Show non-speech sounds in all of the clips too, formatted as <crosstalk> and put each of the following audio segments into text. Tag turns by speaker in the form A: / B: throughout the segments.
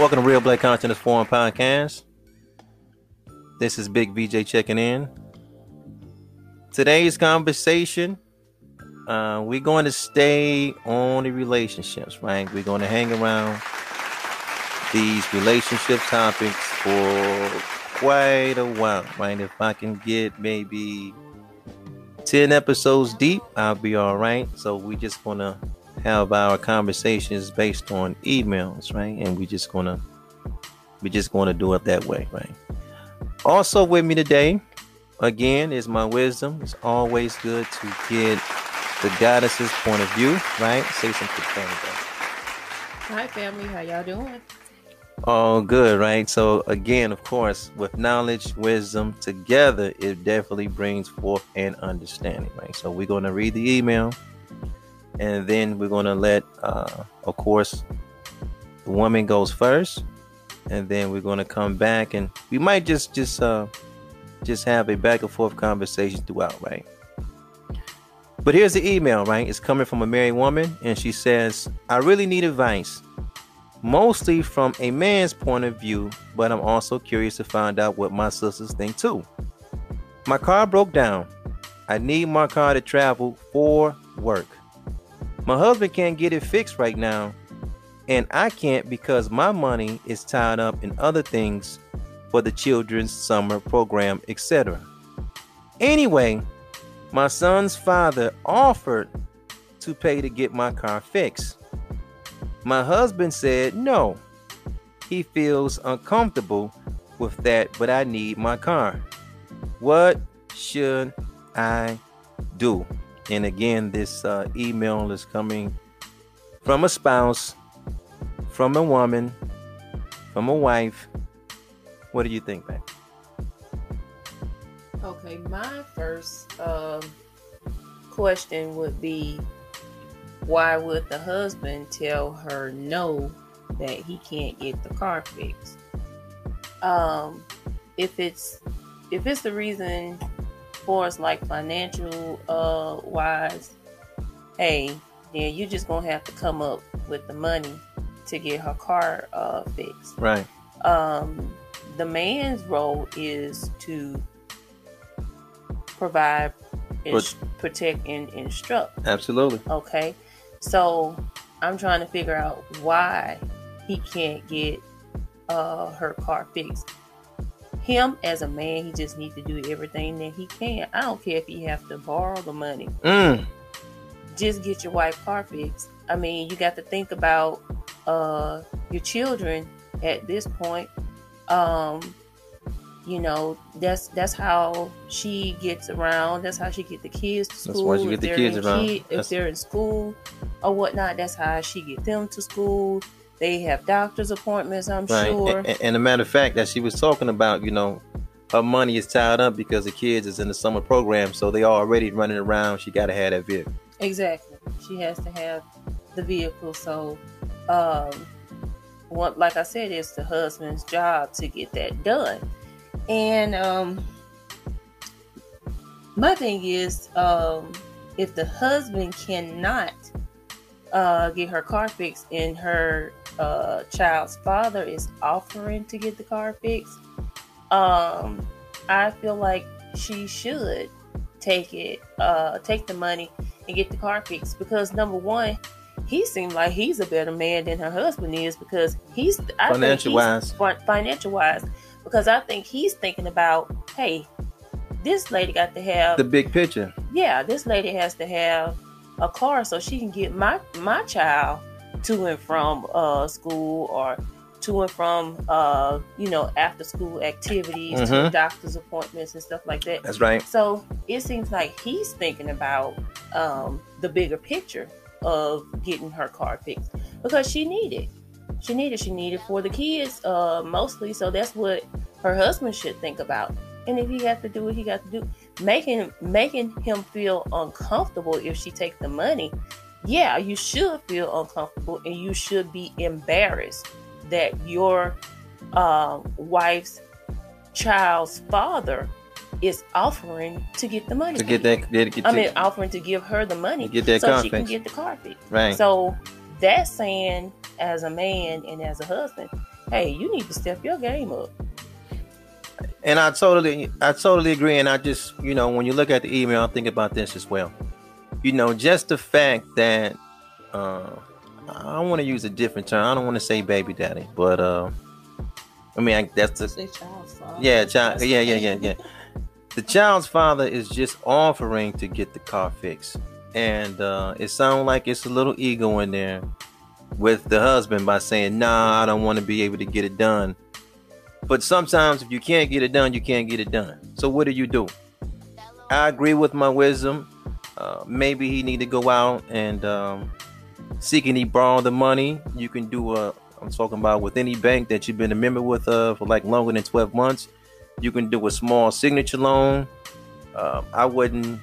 A: Welcome to Real Black Consciousness Forum Podcast. This is Big VJ checking in. Today's conversation, uh, we're going to stay on the relationships, right? We're going to hang around these relationship topics for quite a while, right? If I can get maybe 10 episodes deep, I'll be all right. So we just going to have our conversations based on emails, right? And we just gonna we just gonna do it that way, right? Also with me today, again, is my wisdom. It's always good to get the goddess's point of view, right? Say something
B: family. Hi family, how y'all doing?
A: All good, right? So again, of course, with knowledge, wisdom together, it definitely brings forth an understanding, right? So we're gonna read the email and then we're to let uh, of course the woman goes first. And then we're to come back and we might just just uh just have a back and forth conversation throughout right? But here's the email right? It's coming from a married woman and she says i really need advice mostly from a man's point of view but i'm also curious to find out what my sisters think too. My car broke down. I need my car to travel for work my husband can't get it fixed right now, and I can't because my money is tied up in other things for the children's summer program, etc. Anyway, my son's father offered to pay to get my car fixed. My husband said no. He feels uncomfortable with that, but I need my car. What should I do? And again, this uh, email is coming from a spouse, from a woman, from a wife. What do you think, man?
B: Okay, my first um, question would be why would the husband tell her no that he can't get the car fixed? Um, if it's if it's the reason far as like financial uh wise, hey, then you're just gonna have to come up with the money to get her car uh fixed.
A: Right.
B: Um the man's role is to provide ins- protect and instruct.
A: Absolutely.
B: Okay. So I'm trying to figure out why he can't get uh, her car fixed him as a man, he just needs to do everything that he can. I don't care if he have to borrow the money.
A: Mm.
B: Just get your wife car fixed. I mean, you got to think about uh, your children at this point. Um, you know, that's that's how she gets around. That's how she get the kids to school.
A: That's why she get the kids around. Kid,
B: if they're in school or whatnot, that's how she get them to school. They have doctor's appointments, I'm right. sure.
A: And, and a matter of fact, that she was talking about, you know, her money is tied up because the kids is in the summer program, so they already running around. She got to have that vehicle.
B: Exactly. She has to have the vehicle. So, um, what, like I said, it's the husband's job to get that done. And um, my thing is, um, if the husband cannot uh, get her car fixed and her uh, child's father is offering to get the car fixed, um, I feel like she should take it, uh, take the money and get the car fixed because number one, he seems like he's a better man than her husband is because he's
A: I financial wise,
B: financial wise, because I think he's thinking about, hey, this lady got to have
A: the big picture.
B: Yeah, this lady has to have a car so she can get my my child to and from uh, school or to and from uh, you know after school activities mm-hmm. to doctor's appointments and stuff like that
A: that's right
B: so it seems like he's thinking about um, the bigger picture of getting her car fixed because she needed. She needed. She needed for the kids uh, mostly. So that's what her husband should think about. And if he has to do what he got to do, making making him feel uncomfortable if she takes the money, yeah, you should feel uncomfortable and you should be embarrassed that your uh, wife's child's father is offering to get the money.
A: To get that, get, get
B: I mean, offering to give her the money
A: get that
B: so
A: car
B: she can get the car fixed.
A: Right.
B: So that's saying, as a man and as a husband, hey, you need to step your game up.
A: And I totally, I totally agree. And I just, you know, when you look at the email, I think about this as well. You know, just the fact that uh, I want to use a different term. I don't want to say baby daddy, but uh, I mean, I, that's the
B: child's father.
A: yeah, child, yeah, yeah, yeah, yeah. The child's father is just offering to get the car fixed, and uh, it sounds like it's a little ego in there with the husband by saying, "Nah, I don't want to be able to get it done." But sometimes, if you can't get it done, you can't get it done. So what do you do? I agree with my wisdom. Uh, maybe he need to go out and um, see can he borrow the money. You can do a. I'm talking about with any bank that you've been a member with uh, for like longer than 12 months. You can do a small signature loan. Um, I wouldn't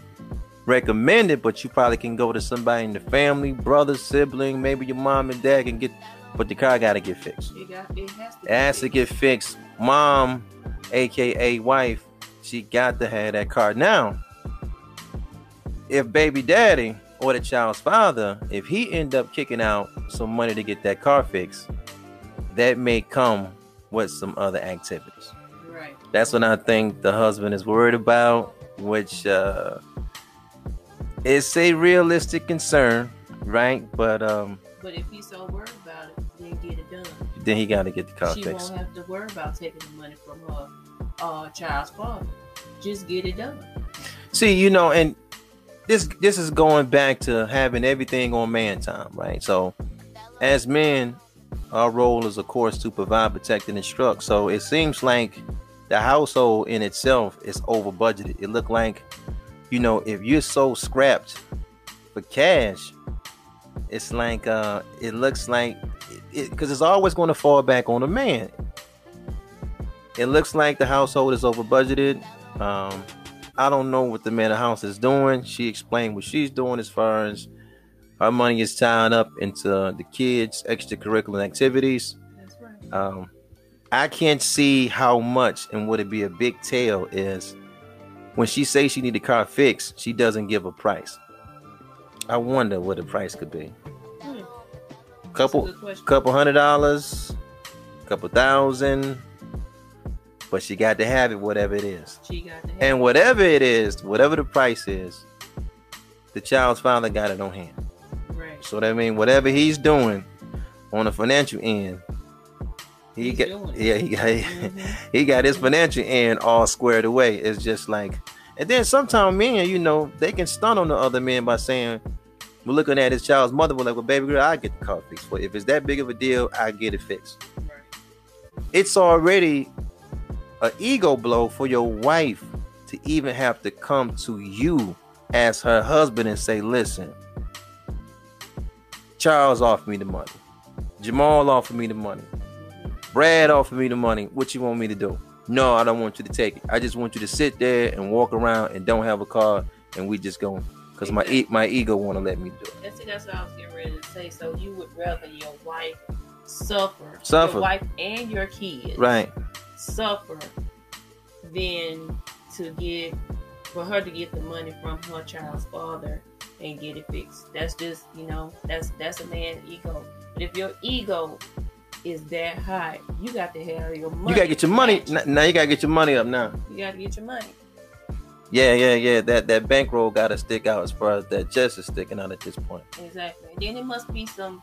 A: recommend it, but you probably can go to somebody in the family, brother, sibling, maybe your mom and dad can get. But the car got to get fixed.
B: It, got, it has to.
A: It has to get fixed. Mom, aka wife, she got to have that car. Now, if baby daddy or the child's father, if he end up kicking out some money to get that car fixed, that may come with some other activities.
B: Right.
A: That's what I think the husband is worried about, which uh is a realistic concern, right? But um
B: But if he's so worried about it, then get it done.
A: then he gotta get the car
B: she
A: fixed.
B: She won't have to worry about taking the money from her uh, child's father. Just get it done.
A: See, you know, and this this is going back to having everything on man time, right? So, as men, our role is, of course, to provide, protect, and instruct. So it seems like the household in itself is over budgeted. It looked like, you know, if you're so scrapped for cash, it's like uh, it looks like it because it's always going to fall back on the man. It looks like the household is over budgeted. Um, I don't know what the man of the house is doing. She explained what she's doing as far as her money is tied up into the kids' extracurricular activities.
B: That's right.
A: Um, I can't see how much and would it be a big tale is when she says she need the car fixed, she doesn't give a price. I wonder what the price could be.
B: Hmm.
A: Couple
B: a
A: couple hundred dollars, couple thousand, but she got to have it, whatever it is.
B: She got to have
A: And whatever it is, whatever the price is, the child's father got it on hand.
B: right.
A: So that means whatever he's doing on the financial end, he
B: He's
A: got yeah he got <laughs>
B: Mhm.
A: he got his financial end all squared away. It's just like, and then sometimes men, you know, they can stun on the other men by saying, "We're looking at his child's mother. We're like, well, baby girl, I get the car fixed. But if it's that big of a deal, I get it fixed."
B: Right.
A: it's already an ego blow for your wife to even have to come to you as her husband and say, listen, Charles offered me the money. Jamal offered me the money. Brad offered me the money. What you want me to do? No, I don't want you to take it. I just want you to sit there and walk around and don't have a car and we just go because my e- my ego want to let me do it.
B: And see, that's what I was getting ready to say. So you would rather your wife suffer,
A: Suffer.
B: your wife and your kids
A: Right.
B: Suffer than to get for her to get the money from her child's father and get it fixed. That's just you know that's that's a man's ego. But if your ego is that high, you got to have your money.
A: You gotta get your money. Now you gotta get your money up now.
B: You got to get your money.
A: Yeah, yeah, yeah. That that bankroll got to stick out as far as that chest is sticking out at this point.
B: Exactly. Then it must be some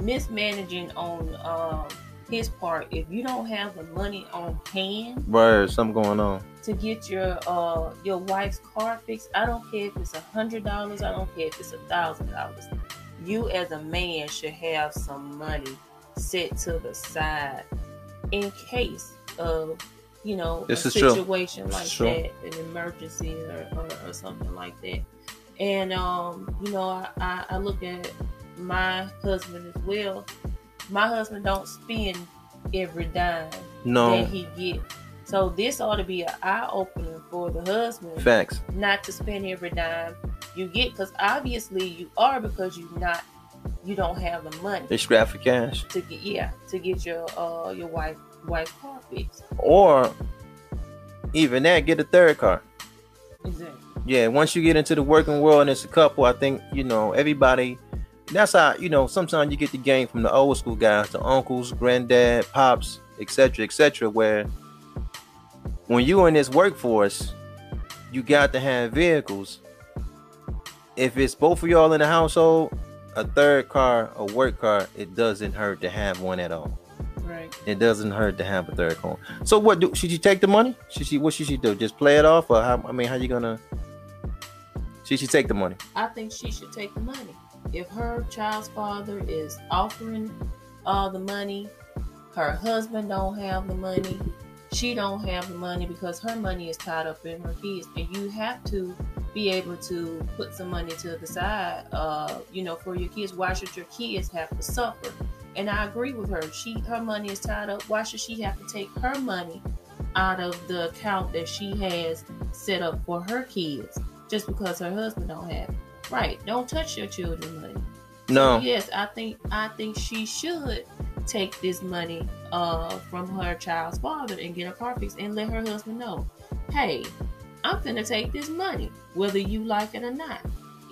B: mismanaging on um, his part. If you don't have the money on hand
A: Word, something going on.
B: to get your uh your wife's car fixed, I don't care if it's a hundred dollars. I don't care if it's a thousand dollars. You as a man should have some money set to the side in case of you know
A: This
B: a
A: is true.
B: situation
A: This
B: like
A: true.
B: that, an emergency or, or, or something like that. And um, you know, I, I, I look at my husband as well. My husband don't spend every dime
A: No
B: that he get. So this ought to be an eye opener for the husband,
A: facts.
B: not to spend every dime you get, because obviously you are because you not you don't have the money
A: They scrap for cash.
B: to get yeah to get your uh your wife wife car fixed.
A: Or even that, get a third car.
B: Exactly.
A: yeah, once you get into the working world and it's a couple, I think you know everybody. That's how you know. Sometimes you get the game from the old school guys, the uncles, granddad, pops, etc., etc. Where when you in this workforce, you got to have vehicles. If it's both of y'all in the household, a third car, a work car, it doesn't hurt to have one at all.
B: Right.
A: It doesn't hurt to have a third car. So what do should you take the money? Should she what should she do? Just play it off, or how? I mean, how you gonna? Should she take the money?
B: I think she should take the money. If her child's father is offering all the money, her husband don't have the money, she don't have the money because her money is tied up in her kids, and you have to be able to put some money to the side, uh, you know, for your kids. Why should your kids have to suffer? And I agree with her. She her money is tied up. Why should she have to take her money out of the account that she has set up for her kids just because her husband don't have it? Right. Don't touch your children's money.
A: No.
B: Yes, I think I think she should take this money uh from her child's father and get a car fixed and let her husband know, hey, I'm finna take this money, whether you like it or not.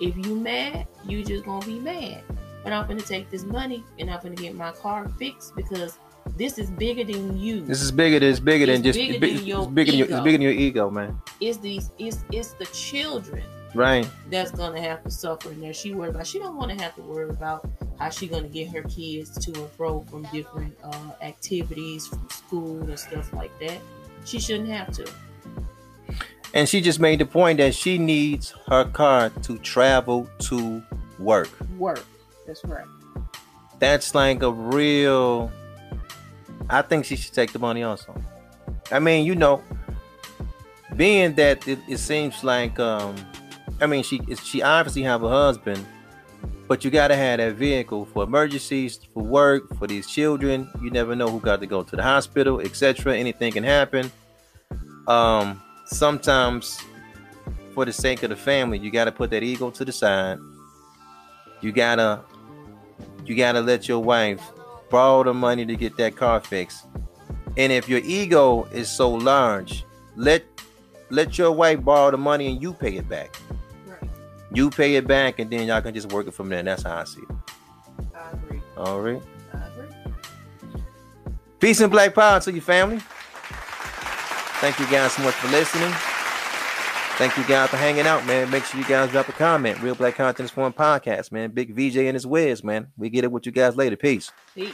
B: If you mad, you just gonna be mad. But I'm finna take this money and I'm finna get my car fixed because this is bigger than you.
A: This is bigger. It's bigger than
B: It's
A: just.
B: bigger than your
A: it's bigger than your. It's
B: ego.
A: bigger than your ego, man.
B: It's these it's it's the children
A: Right.
B: that's gonna have to suffer and that she worried about. She don't want to have to worry about how she gonna get her kids to and fro from different uh, activities from school and stuff like that. She shouldn't have to.
A: And she just made the point that she needs her car to travel to work.
B: Work. That's right.
A: That's like a real. I think she should take the money also. I mean, you know, being that it, it seems like, um, I mean, she she obviously have a husband, but you gotta have that vehicle for emergencies, for work, for these children. You never know who got to go to the hospital, etc. Anything can happen. Um, sometimes, for the sake of the family, you gotta put that ego to the side. You gotta you gotta let your wife borrow the money to get that car fixed. And if your ego is so large, let let your wife borrow the money and you pay it back. You pay it back, and then y'all can just work it from there. And that's how I see it.
B: I agree.
A: All right.
B: I agree.
A: Peace and black power to your family. Thank you guys so much for listening. Thank you guys for hanging out, man. Make sure you guys drop a comment. Real Black Consciousness Forum Podcast, man. Big VJ and his Wiz, man. We get it with you guys later. Peace.
B: Peace.